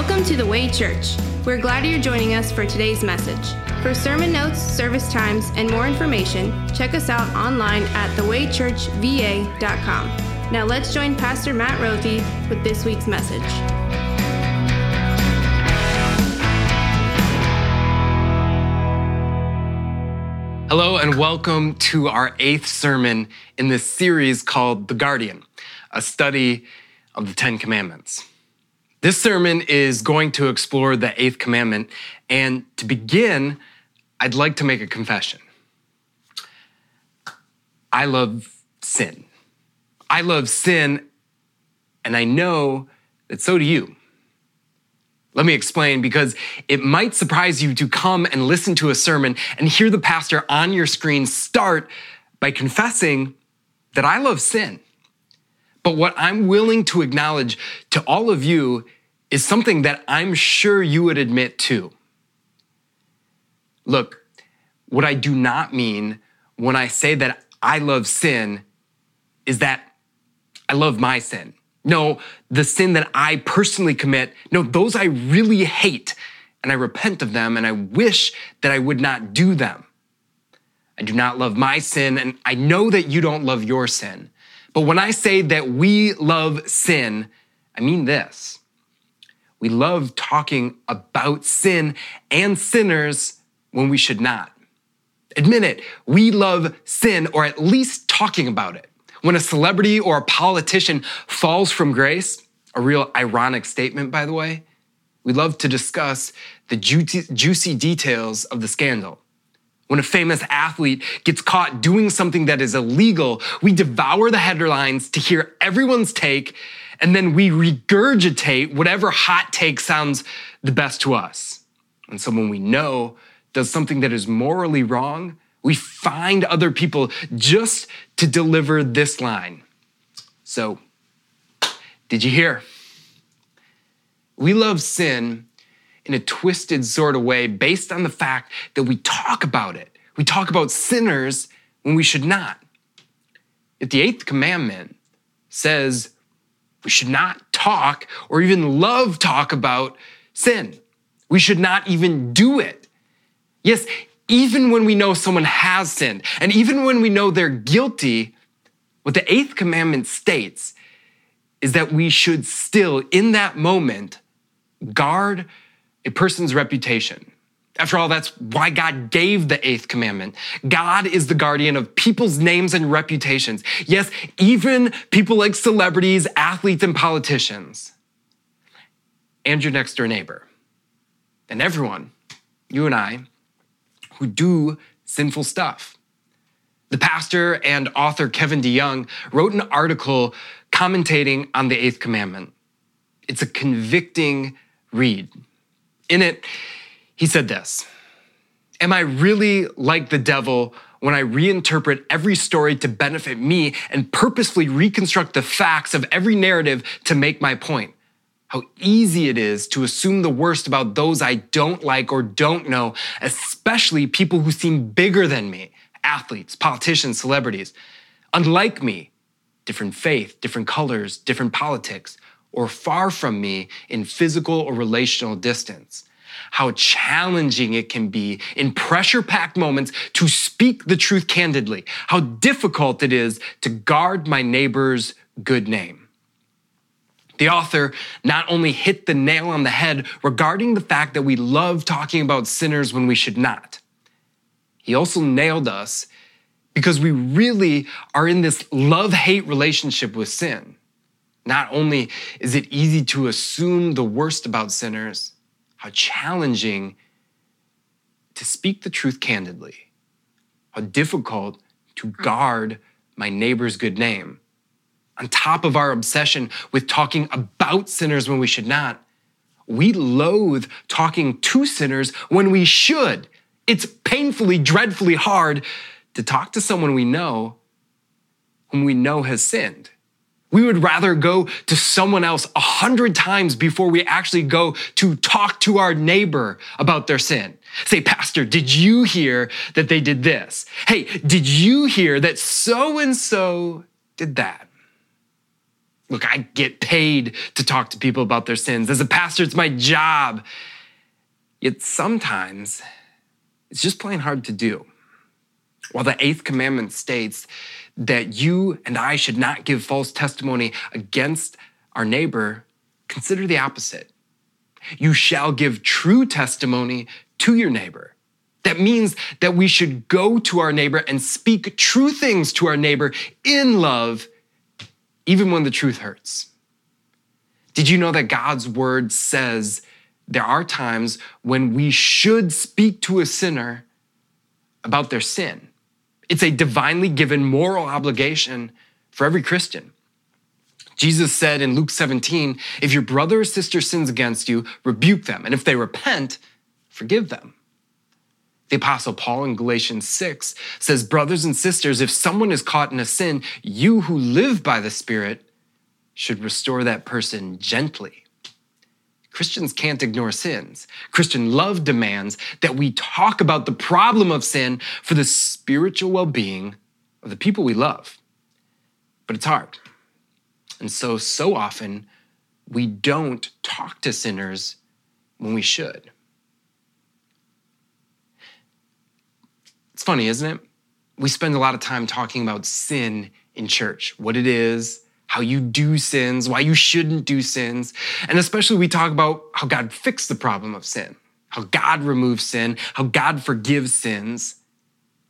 Welcome to the Way Church. We're glad you're joining us for today's message. For sermon notes, service times, and more information, check us out online at thewaychurchva.com. Now let's join Pastor Matt Rothy with this week's message. Hello, and welcome to our eighth sermon in this series called The Guardian, a study of the Ten Commandments. This sermon is going to explore the eighth commandment, and to begin, I'd like to make a confession. I love sin. I love sin, and I know that so do you. Let me explain because it might surprise you to come and listen to a sermon and hear the pastor on your screen start by confessing that I love sin. But what I'm willing to acknowledge to all of you is something that I'm sure you would admit too. Look, what I do not mean when I say that I love sin is that I love my sin. No, the sin that I personally commit, no, those I really hate and I repent of them and I wish that I would not do them. I do not love my sin and I know that you don't love your sin. But when I say that we love sin, I mean this. We love talking about sin and sinners when we should not. Admit it, we love sin or at least talking about it. When a celebrity or a politician falls from grace, a real ironic statement, by the way, we love to discuss the juicy, details of the scandal. When a famous athlete gets caught doing something that is illegal, we devour the headlines to hear everyone's take, and then we regurgitate whatever hot take sounds the best to us. And so when we know does something that is morally wrong, we find other people just to deliver this line. So, did you hear? We love sin in a twisted sort of way based on the fact that we talk about it. We talk about sinners when we should not. If the eighth commandment says we should not talk or even love talk about sin, we should not even do it. Yes, even when we know someone has sinned, and even when we know they're guilty, what the eighth commandment states is that we should still, in that moment, guard a person's reputation. After all, that's why God gave the eighth commandment. God is the guardian of people's names and reputations. Yes, even people like celebrities, athletes, and politicians. And your next door neighbor. And everyone, you and I, who do sinful stuff. The pastor and author Kevin DeYoung wrote an article commentating on the eighth commandment. It's a convicting read. In it, he said this Am I really like the devil when I reinterpret every story to benefit me and purposefully reconstruct the facts of every narrative to make my point? how easy it is to assume the worst about those I don't like or don't know, especially people who seem bigger than me athletes, politicians, celebrities. Unlike me, different faith, different colors, different politics, or far from me in physical or relational distance. How challenging it can be in pressure packed moments to speak the truth candidly. How difficult it is to guard my neighbor's good name. The author not only hit the nail on the head regarding the fact that we love talking about sinners when we should not, he also nailed us because we really are in this love hate relationship with sin. Not only is it easy to assume the worst about sinners, how challenging to speak the truth candidly, how difficult to mm. guard my neighbor's good name on top of our obsession with talking about sinners when we should not, we loathe talking to sinners when we should. It's painfully, dreadfully hard to talk to someone we know whom we know has sinned. We would rather go to someone else a hundred times before we actually go to talk to our neighbor about their sin. Say, Pastor, did you hear that they did this? Hey, did you hear that so and so did that? Look, I get paid to talk to people about their sins. As a pastor, it's my job. Yet sometimes it's just plain hard to do. While the eighth commandment states that you and I should not give false testimony against our neighbor, consider the opposite. You shall give true testimony to your neighbor. That means that we should go to our neighbor and speak true things to our neighbor in love, even when the truth hurts. Did you know that God's word says there are times when we should speak to a sinner about their sin? It's a divinely given moral obligation for every Christian. Jesus said in Luke 17, if your brother or sister sins against you, rebuke them. And if they repent, forgive them. The Apostle Paul in Galatians 6 says, Brothers and sisters, if someone is caught in a sin, you who live by the Spirit should restore that person gently. Christians can't ignore sins. Christian love demands that we talk about the problem of sin for the spiritual well being of the people we love. But it's hard. And so, so often, we don't talk to sinners when we should. It's funny, isn't it? We spend a lot of time talking about sin in church, what it is, how you do sins, why you shouldn't do sins. And especially we talk about how God fixed the problem of sin, how God removes sin, how God forgives sins.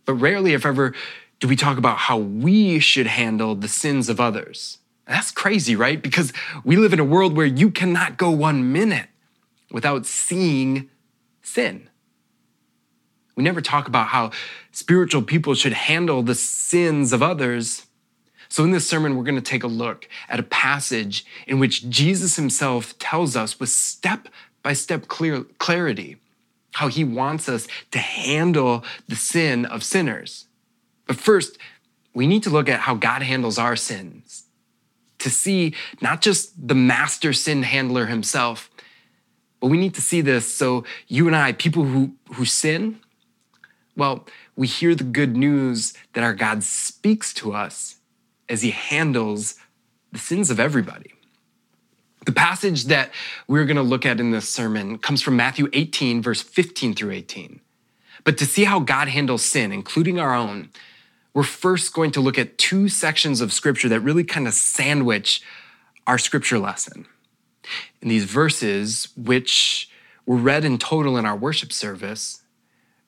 But rarely, if ever, do we talk about how we should handle the sins of others. That's crazy, right? Because we live in a world where you cannot go one minute without seeing sin. We never talk about how spiritual people should handle the sins of others so, in this sermon, we're going to take a look at a passage in which Jesus himself tells us with step by step clarity how he wants us to handle the sin of sinners. But first, we need to look at how God handles our sins to see not just the master sin handler himself, but we need to see this so you and I, people who, who sin, well, we hear the good news that our God speaks to us as he handles the sins of everybody. The passage that we're going to look at in this sermon comes from Matthew 18, verse 15 through 18. But to see how God handles sin, including our own, we're first going to look at two sections of scripture that really kind of sandwich our scripture lesson. In these verses, which were read in total in our worship service,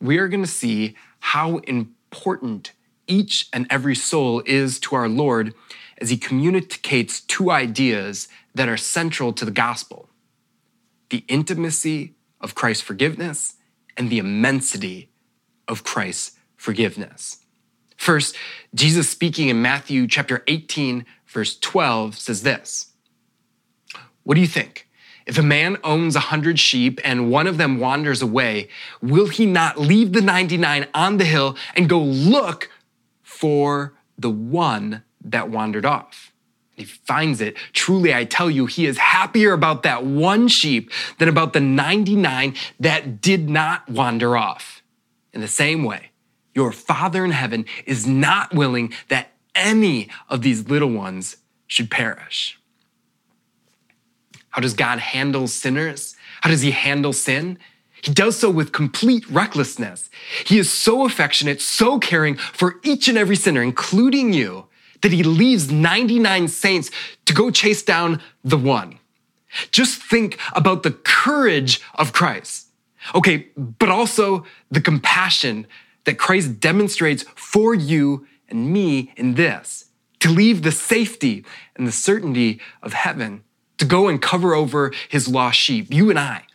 we are going to see how important each and every soul is to our Lord as he communicates two ideas that are central to the gospel the intimacy of Christ's forgiveness and the immensity of Christ's forgiveness. First, Jesus speaking in Matthew chapter 18, verse 12 says this What do you think? If a man owns a hundred sheep and one of them wanders away, will he not leave the 99 on the hill and go look for the one that wandered off. He finds it. Truly, I tell you, he is happier about that one sheep than about the 99 that did not wander off. In the same way, your Father in heaven is not willing that any of these little ones should perish. How does God handle sinners? How does he handle sin? He does so with complete recklessness. He is so affectionate, so caring for each and every sinner, including you, that he leaves 99 saints to go chase down the one. Just think about the courage of Christ. Okay, but also the compassion that Christ demonstrates for you and me in this to leave the safety and the certainty of heaven, to go and cover over his lost sheep, you and I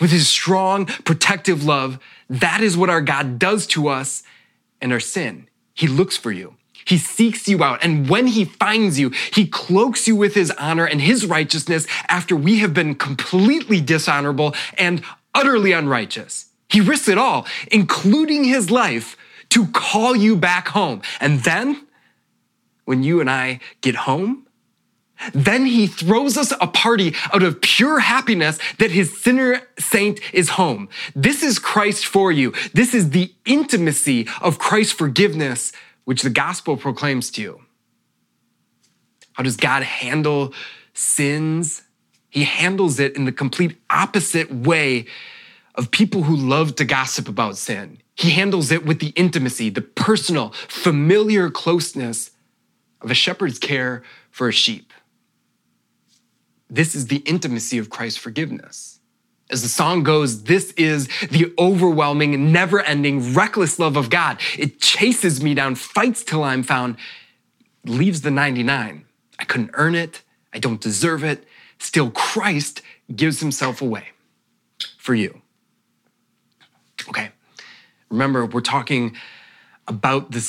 with his strong, protective love. That is what our God does to us and our sin. He looks for you. He seeks you out. And when he finds you, he cloaks you with his honor and his righteousness after we have been completely dishonorable and utterly unrighteous. He risks it all, including his life, to call you back home. And then, when you and I get home, then he throws us a party out of pure happiness that his sinner saint is home. This is Christ for you. This is the intimacy of Christ's forgiveness, which the gospel proclaims to you. How does God handle sins? He handles it in the complete opposite way of people who love to gossip about sin. He handles it with the intimacy, the personal, familiar closeness of a shepherd's care for a sheep. This is the intimacy of Christ's forgiveness. As the song goes, this is the overwhelming, never ending, reckless love of God. It chases me down, fights till I'm found, leaves the 99. I couldn't earn it. I don't deserve it. Still, Christ gives himself away for you. Okay, remember, we're talking about the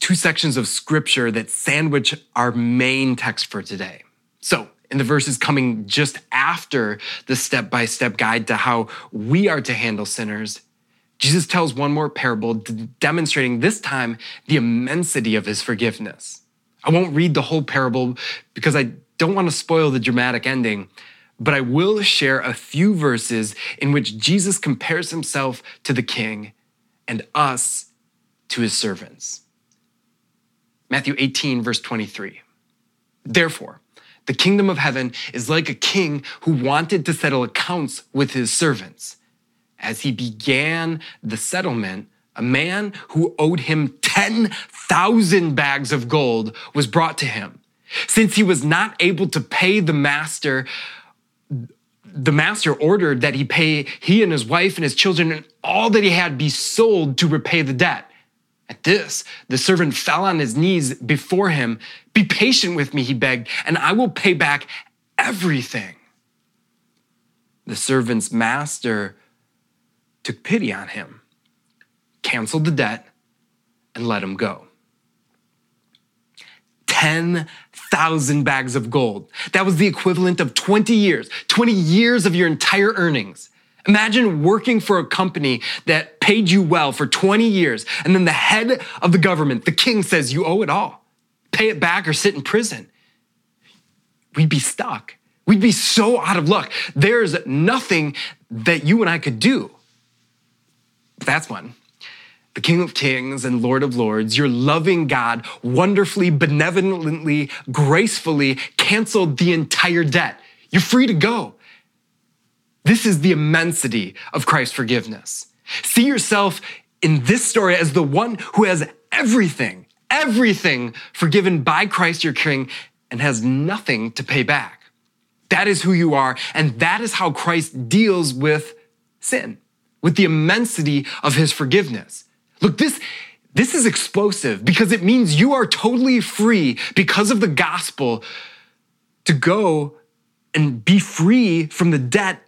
two sections of scripture that sandwich our main text for today. So, in the verses coming just after the step by step guide to how we are to handle sinners, Jesus tells one more parable demonstrating this time the immensity of his forgiveness. I won't read the whole parable because I don't want to spoil the dramatic ending, but I will share a few verses in which Jesus compares himself to the king and us to his servants. Matthew 18, verse 23. Therefore, the kingdom of heaven is like a king who wanted to settle accounts with his servants. As he began the settlement, a man who owed him 10,000 bags of gold was brought to him. Since he was not able to pay the master, the master ordered that he pay he and his wife and his children and all that he had be sold to repay the debt. At this, the servant fell on his knees before him. Be patient with me, he begged, and I will pay back everything. The servant's master took pity on him, canceled the debt, and let him go. 10,000 bags of gold. That was the equivalent of 20 years, 20 years of your entire earnings. Imagine working for a company that paid you well for 20 years, and then the head of the government, the king, says you owe it all. Pay it back or sit in prison. We'd be stuck. We'd be so out of luck. There's nothing that you and I could do. That's one the King of Kings and Lord of Lords, your loving God wonderfully, benevolently, gracefully canceled the entire debt. You're free to go. This is the immensity of Christ's forgiveness. See yourself in this story as the one who has everything, everything forgiven by Christ your King and has nothing to pay back. That is who you are, and that is how Christ deals with sin, with the immensity of his forgiveness. Look, this, this is explosive because it means you are totally free because of the gospel to go and be free from the debt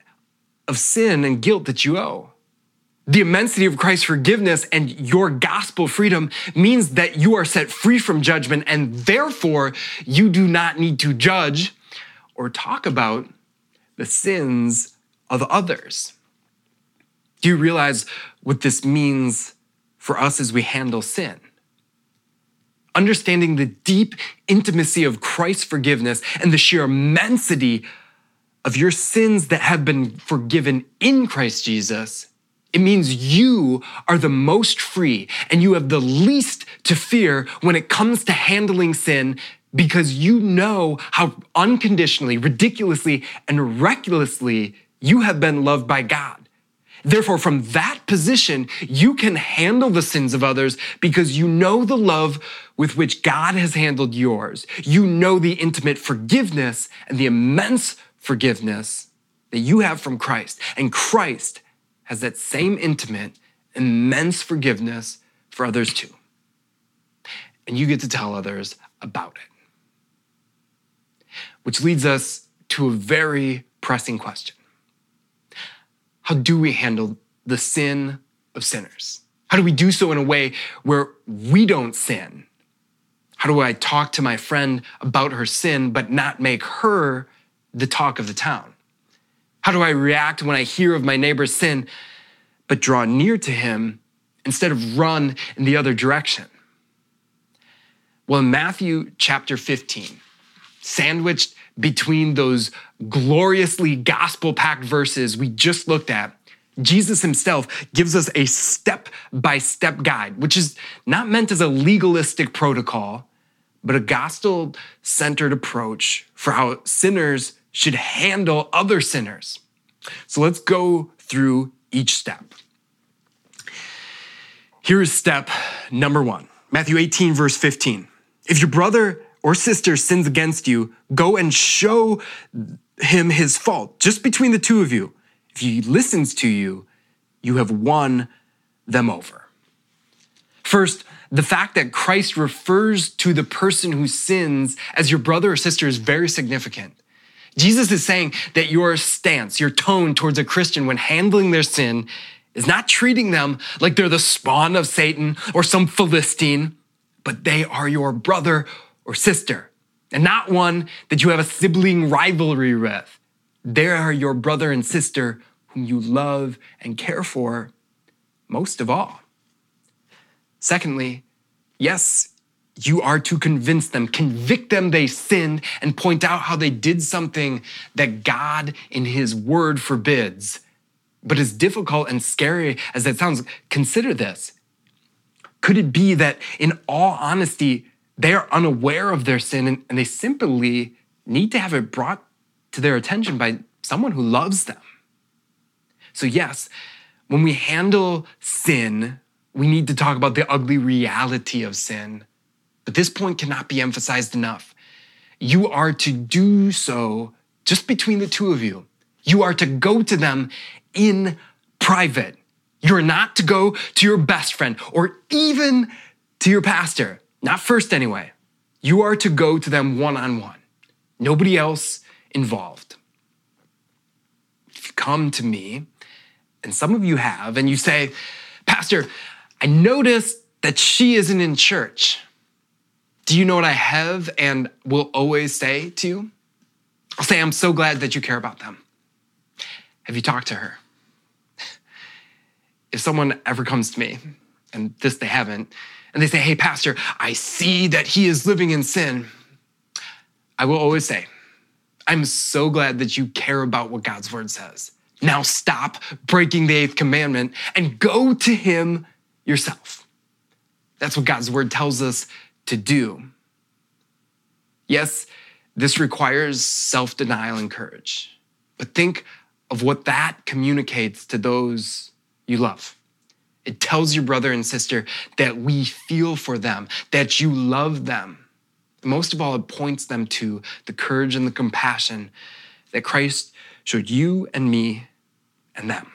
of sin and guilt that you owe. The immensity of Christ's forgiveness and your gospel freedom means that you are set free from judgment and therefore you do not need to judge or talk about the sins of others. Do you realize what this means for us as we handle sin. Understanding the deep intimacy of Christ's forgiveness and the sheer immensity of your sins that have been forgiven in Christ Jesus, it means you are the most free and you have the least to fear when it comes to handling sin because you know how unconditionally, ridiculously, and recklessly you have been loved by God. Therefore, from that position, you can handle the sins of others because you know the love with which God has handled yours. You know the intimate forgiveness and the immense forgiveness that you have from Christ. And Christ has that same intimate, immense forgiveness for others too. And you get to tell others about it. Which leads us to a very pressing question how do we handle the sin of sinners? How do we do so in a way where we don't sin? How do I talk to my friend about her sin, but not make her the talk of the town? How do I react when I hear of my neighbor's sin, but draw near to him instead of run in the other direction? Well, in Matthew chapter 15, sandwiched between those gloriously gospel packed verses we just looked at, Jesus himself gives us a step by step guide, which is not meant as a legalistic protocol, but a gospel centered approach for how sinners should handle other sinners. So let's go through each step. Here is step number one Matthew 18, verse 15. If your brother or sister sins against you, go and show him his fault, just between the two of you. If he listens to you, you have won them over. First, the fact that Christ refers to the person who sins as your brother or sister is very significant. Jesus is saying that your stance, your tone towards a Christian when handling their sin is not treating them like they're the spawn of Satan or some Philistine, but they are your brother or sister, and not one that you have a sibling rivalry with. They are your brother and sister whom you love and care for most of all. Secondly, yes, you are to convince them, convict them they sinned, and point out how they did something that God in His Word forbids. But as difficult and scary as that sounds, consider this. Could it be that, in all honesty, they are unaware of their sin and, and they simply need to have it brought to their attention by someone who loves them? So, yes, when we handle sin, we need to talk about the ugly reality of sin. But this point cannot be emphasized enough. You are to do so just between the two of you. You are to go to them in private. You're not to go to your best friend or even to your pastor. Not first, anyway. You are to go to them one on one, nobody else involved. If you come to me, and some of you have, and you say, Pastor, I noticed that she isn't in church. Do you know what I have and will always say to you? I'll say, I'm so glad that you care about them. Have you talked to her? If someone ever comes to me, and this they haven't, and they say, Hey, Pastor, I see that he is living in sin, I will always say, I'm so glad that you care about what God's word says. Now stop breaking the eighth commandment and go to him yourself. That's what God's word tells us to do. Yes, this requires self denial and courage, but think of what that communicates to those you love. It tells your brother and sister that we feel for them, that you love them. Most of all, it points them to the courage and the compassion that Christ showed you and me and them.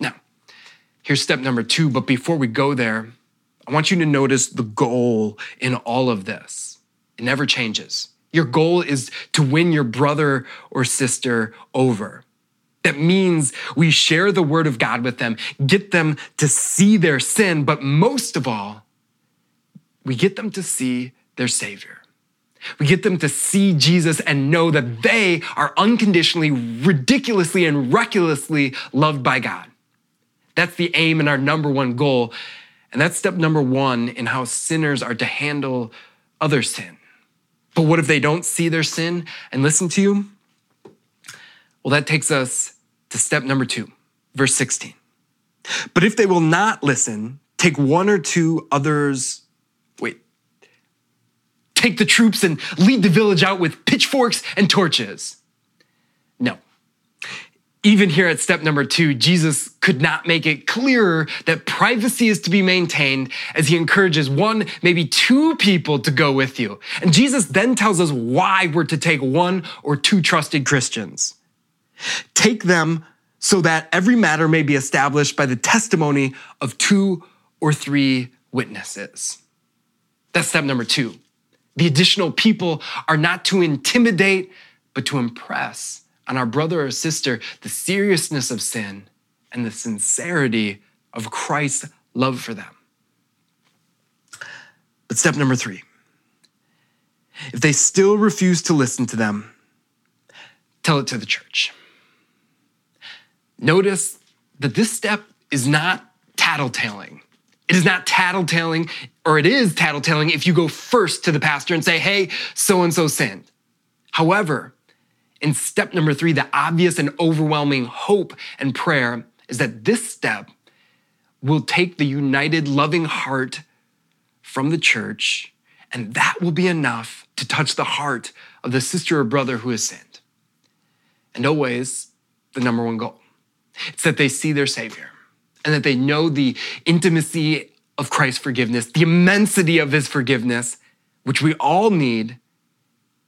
Now, here's step number two, but before we go there, I want you to notice the goal in all of this. It never changes. Your goal is to win your brother or sister over. That means we share the word of God with them, get them to see their sin, but most of all, we get them to see their Savior. We get them to see Jesus and know that they are unconditionally, ridiculously, and recklessly loved by God. That's the aim and our number one goal. And that's step number one in how sinners are to handle other sin. But what if they don't see their sin and listen to you? Well, that takes us to step number two, verse 16. But if they will not listen, take one or two others wait, take the troops and lead the village out with pitchforks and torches. Even here at step number two, Jesus could not make it clearer that privacy is to be maintained as he encourages one, maybe two people to go with you. And Jesus then tells us why we're to take one or two trusted Christians. Take them so that every matter may be established by the testimony of two or three witnesses. That's step number two. The additional people are not to intimidate, but to impress on our brother or sister the seriousness of sin and the sincerity of Christ's love for them. But step number three if they still refuse to listen to them, tell it to the church. Notice that this step is not tattletaling. It is not tattletaling, or it is tattletaling if you go first to the pastor and say, hey, so and so sinned. However, in step number three, the obvious and overwhelming hope and prayer is that this step will take the united, loving heart from the church And that will be enough to touch the heart of the sister or brother who has sinned. And always the number one goal it's that they see their Savior and that they know the intimacy of Christ's forgiveness, the immensity of his forgiveness, which we all need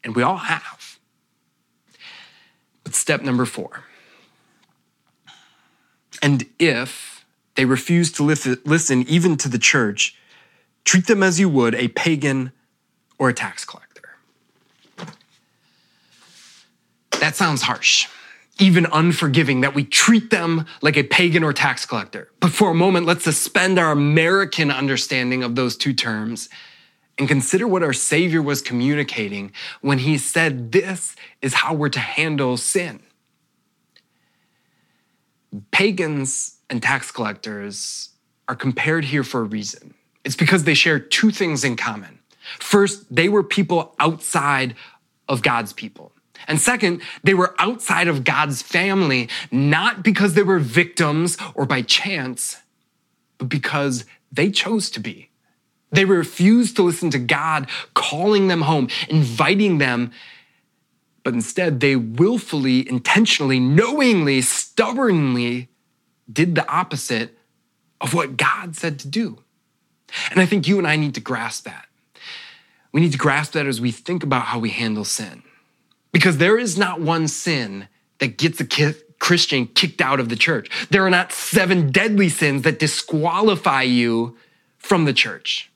and we all have. Step number four. And if they refuse to listen even to the church, treat them as you would a pagan or a tax collector. That sounds harsh, even unforgiving, that we treat them like a pagan or tax collector. But for a moment, let's suspend our American understanding of those two terms and consider what our Savior was communicating when he said, This is how we're to handle sin. Pagans and tax collectors are compared here for a reason. It's because they share two things in common. First, they were people outside of God's people. And second, they were outside of God's family, not because they were victims or by chance, but because they chose to be. They refused to listen to God calling them home, inviting them, but instead they willfully, intentionally, knowingly, stubbornly did the opposite of what God said to do. And I think you and I need to grasp that. We need to grasp that as we think about how we handle sin. Because there is not one sin that gets a Christian kicked out of the church. There are not seven deadly sins that disqualify you from the church.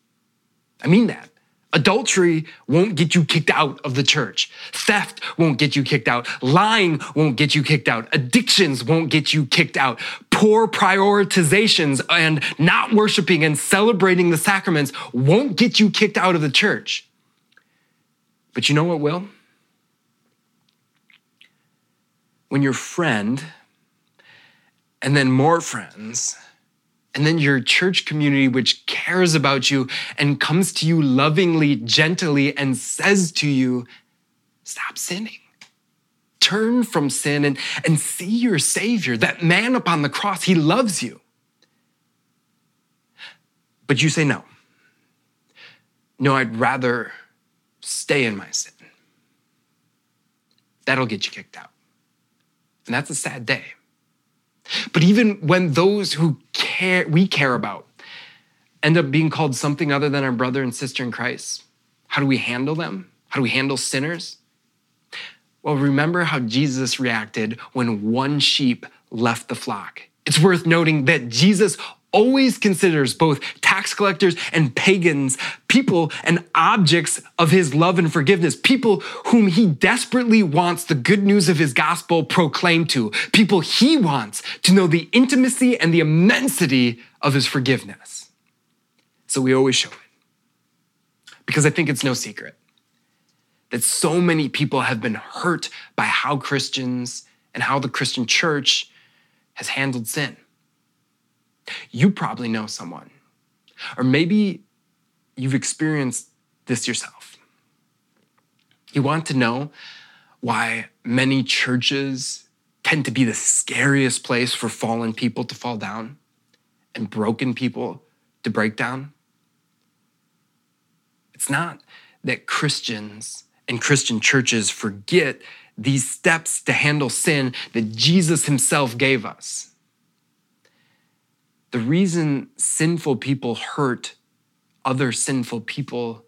I mean that. Adultery won't get you kicked out of the church. Theft won't get you kicked out. Lying won't get you kicked out. Addictions won't get you kicked out. Poor prioritizations and not worshiping and celebrating the sacraments won't get you kicked out of the church. But you know what will? when your friend, and then more friends, and then your church community, which cares about you and comes to you lovingly, gently, and says to you, Stop sinning. Turn from sin and, and see your Savior, that man upon the cross. He loves you. But you say, No. No, I'd rather stay in my sin. That'll get you kicked out. And that's a sad day. But even when those who care, we care about end up being called something other than our brother and sister in Christ, how do we handle them? How do we handle sinners? Well, remember how Jesus reacted when one sheep left the flock. It's worth noting that Jesus always considers both tax collectors and pagans people and objects of his love and forgiveness, people whom he desperately wants the good news of his gospel proclaimed to, people he wants to know the intimacy and the immensity of his forgiveness. So we always show it. Because I think it's no secret that so many people have been hurt by how Christians and how the Christian church has handled sin. You probably know someone, or maybe you've experienced this yourself. You want to know why many churches tend to be the scariest place for fallen people to fall down and broken people to break down? It's not that Christians and Christian churches forget these steps to handle sin that Jesus himself gave us. The reason sinful people hurt other sinful people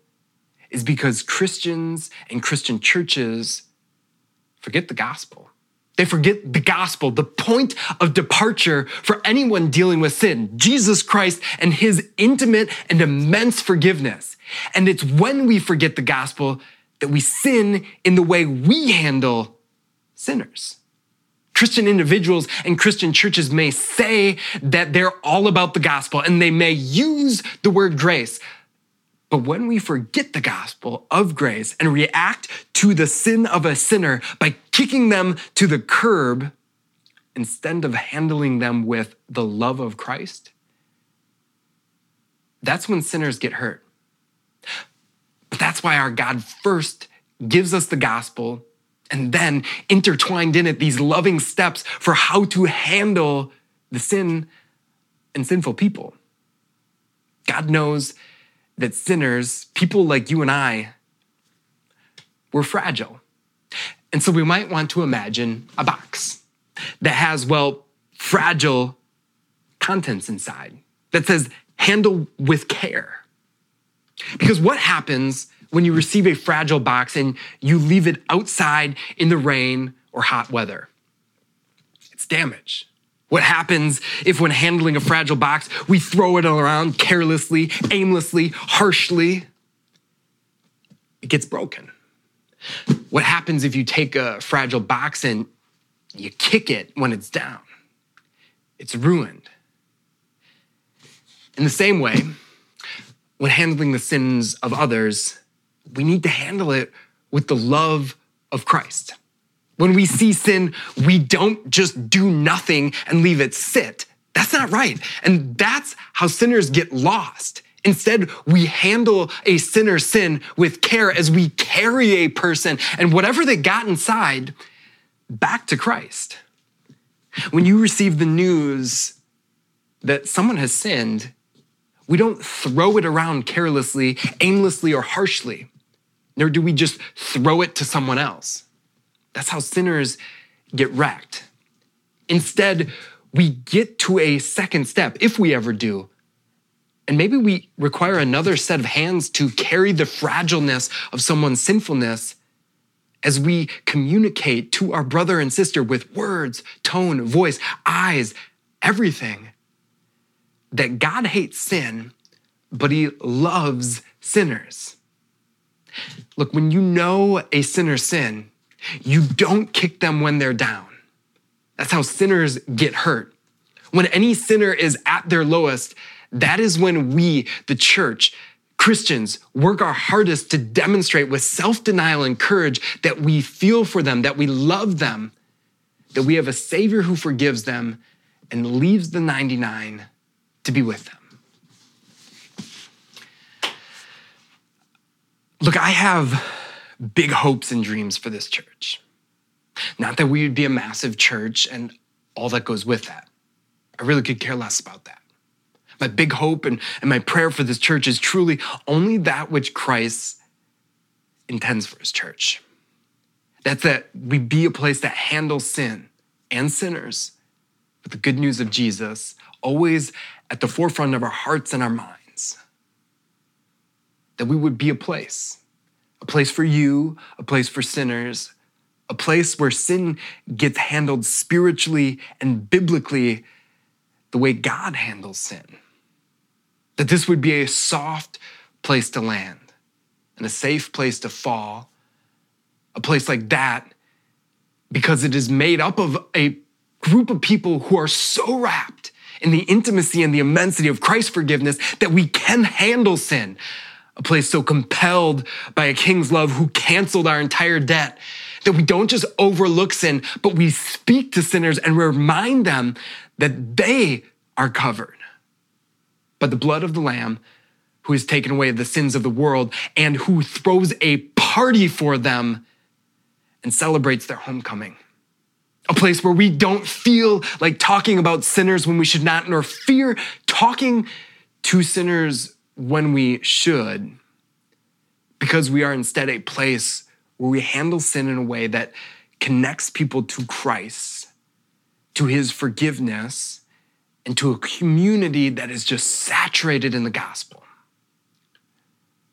is because Christians and Christian churches forget the gospel. They forget the gospel, the point of departure for anyone dealing with sin, Jesus Christ and his intimate and immense forgiveness. And it's when we forget the gospel that we sin in the way we handle sinners. Christian individuals and Christian churches may say that they're all about the gospel and they may use the word grace. But when we forget the gospel of grace and react to the sin of a sinner by kicking them to the curb instead of handling them with the love of Christ, that's when sinners get hurt. But that's why our God first gives us the gospel and then intertwined in it these loving steps for how to handle the sin and sinful people. God knows that sinners, people like you and I, we're fragile. And so we might want to imagine a box that has, well, fragile contents inside that says, handle with care. Because what happens when you receive a fragile box and you leave it outside in the rain or hot weather? It's damage. What happens if, when handling a fragile box, we throw it around carelessly, aimlessly, harshly? It gets broken. What happens if you take a fragile box and you kick it when it's down? It's ruined. In the same way, when handling the sins of others, we need to handle it with the love of Christ. When we see sin, we don't just do nothing and leave it sit. That's not right. And that's how sinners get lost. Instead, we handle a sinner's sin with care as we carry a person and whatever they got inside back to Christ. When you receive the news that someone has sinned, we don't throw it around carelessly, aimlessly, or harshly, nor do we just throw it to someone else. That's how sinners get wrecked. Instead, we get to a second step, if we ever do, and maybe we require another set of hands to carry the fragileness of someone's sinfulness as we communicate to our brother and sister with words, tone, voice, eyes, everything that God hates sin, but he loves sinners. Look, when you know a sinner's sin, you don't kick them when they're down. That's how sinners get hurt. When any sinner is at their lowest, that is when we, the church, Christians, work our hardest to demonstrate with self denial and courage that we feel for them, that we love them, that we have a Savior who forgives them and leaves the 99 to be with them. Look, I have big hopes and dreams for this church. Not that we would be a massive church and all that goes with that. I really could care less about that. My big hope and, and my prayer for this church is truly only that which Christ intends for his church. That's that we be a place that handles sin and sinners with the good news of Jesus, always at the forefront of our hearts and our minds. That we would be a place, a place for you, a place for sinners, a place where sin gets handled spiritually and biblically the way God handles sin. That this would be a soft place to land and a safe place to fall, a place like that, because it is made up of a group of people who are so wrapped in the intimacy and the immensity of Christ's forgiveness that we can handle sin. A place so compelled by a king's love who canceled our entire debt that we don't just overlook sin, but we speak to sinners and remind them that they are covered by the blood of the Lamb who has taken away the sins of the world and who throws a party for them and celebrates their homecoming. A place where we don't feel like talking about sinners when we should not, nor fear talking to sinners when we should, because we are instead a place where we handle sin in a way that connects people to Christ, to his forgiveness, and to a community that is just saturated in the gospel.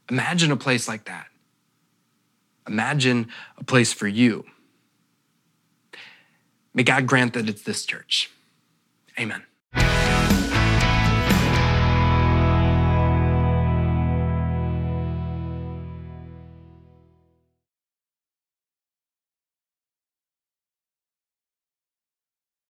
Imagine a place like that. Imagine a place for you. May God grant that it's this church. Amen.